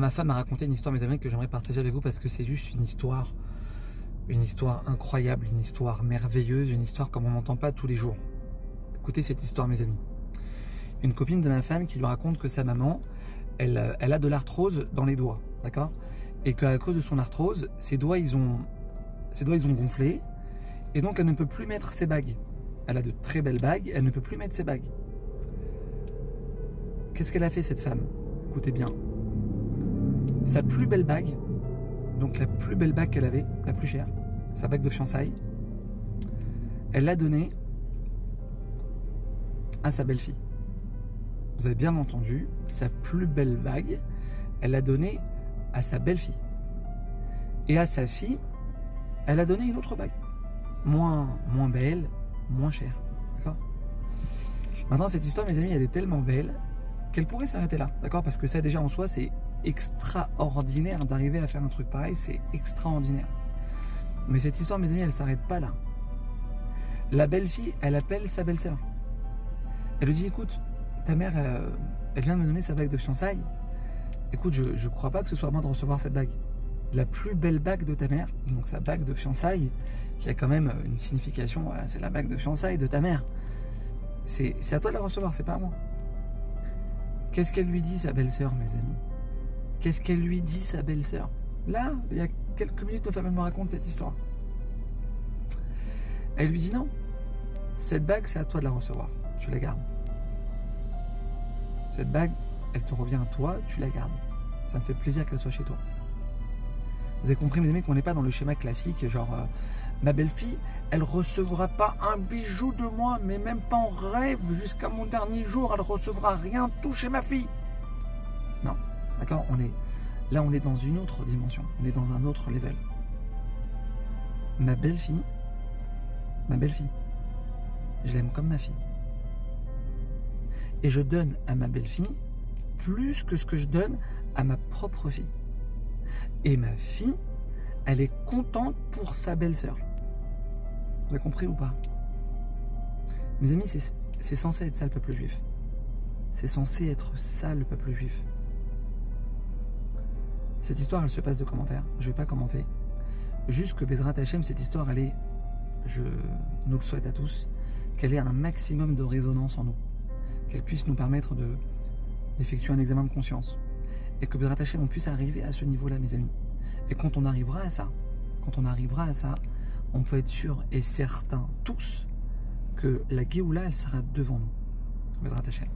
Ma femme m'a raconté une histoire, mes amis, que j'aimerais partager avec vous parce que c'est juste une histoire, une histoire incroyable, une histoire merveilleuse, une histoire comme on n'entend pas tous les jours. Écoutez cette histoire, mes amis. Une copine de ma femme qui lui raconte que sa maman, elle, elle a de l'arthrose dans les doigts, d'accord? Et qu'à cause de son arthrose, ses doigts, ils ont, ses doigts, ils ont gonflé, et donc elle ne peut plus mettre ses bagues. Elle a de très belles bagues, elle ne peut plus mettre ses bagues. Qu'est-ce qu'elle a fait cette femme? Écoutez bien sa plus belle bague, donc la plus belle bague qu'elle avait, la plus chère, sa bague de fiançailles, elle l'a donnée à sa belle-fille. Vous avez bien entendu, sa plus belle bague, elle l'a donnée à sa belle-fille. Et à sa fille, elle a donné une autre bague. Moins, moins belle, moins chère. D'accord? Maintenant, cette histoire, mes amis, elle est tellement belle qu'elle pourrait s'arrêter là. D'accord? Parce que ça, déjà en soi, c'est extraordinaire d'arriver à faire un truc pareil, c'est extraordinaire. Mais cette histoire, mes amis, elle s'arrête pas là. La belle-fille, elle appelle sa belle-sœur. Elle lui dit écoute, ta mère, euh, elle vient de me donner sa bague de fiançailles. Écoute, je ne crois pas que ce soit à moi de recevoir cette bague. La plus belle bague de ta mère, donc sa bague de fiançailles, qui a quand même une signification, c'est la bague de fiançailles de ta mère. C'est à toi de la recevoir, c'est pas à moi. Qu'est-ce qu'elle lui dit, sa belle-sœur, mes amis? Qu'est-ce qu'elle lui dit, sa belle-sœur? Là, il y a quelques minutes, ma femme me raconte cette histoire. Elle lui dit non, cette bague, c'est à toi de la recevoir. Tu la gardes. Cette bague, elle te revient à toi, tu la gardes. Ça me fait plaisir qu'elle soit chez toi. Vous avez compris, mes amis, qu'on n'est pas dans le schéma classique, genre euh, ma belle-fille, elle recevra pas un bijou de moi, mais même pas en rêve, jusqu'à mon dernier jour, elle recevra rien, tout chez ma fille. D'accord? On est là, on est dans une autre dimension, on est dans un autre level. Ma belle-fille, ma belle-fille, je l'aime comme ma fille. Et je donne à ma belle-fille plus que ce que je donne à ma propre fille. Et ma fille, elle est contente pour sa belle-sœur. Vous avez compris ou pas? Mes amis, c'est censé être ça le peuple juif. C'est censé être ça le peuple juif. Cette histoire, elle se passe de commentaires. Je ne vais pas commenter. Juste que Bezrat Hashem, cette histoire, elle est, je nous le souhaite à tous, qu'elle ait un maximum de résonance en nous. Qu'elle puisse nous permettre de d'effectuer un examen de conscience. Et que Bezrat Hashem, on puisse arriver à ce niveau-là, mes amis. Et quand on arrivera à ça, quand on arrivera à ça, on peut être sûr et certain tous que la Géoula, elle sera devant nous. Bezrat Hashem.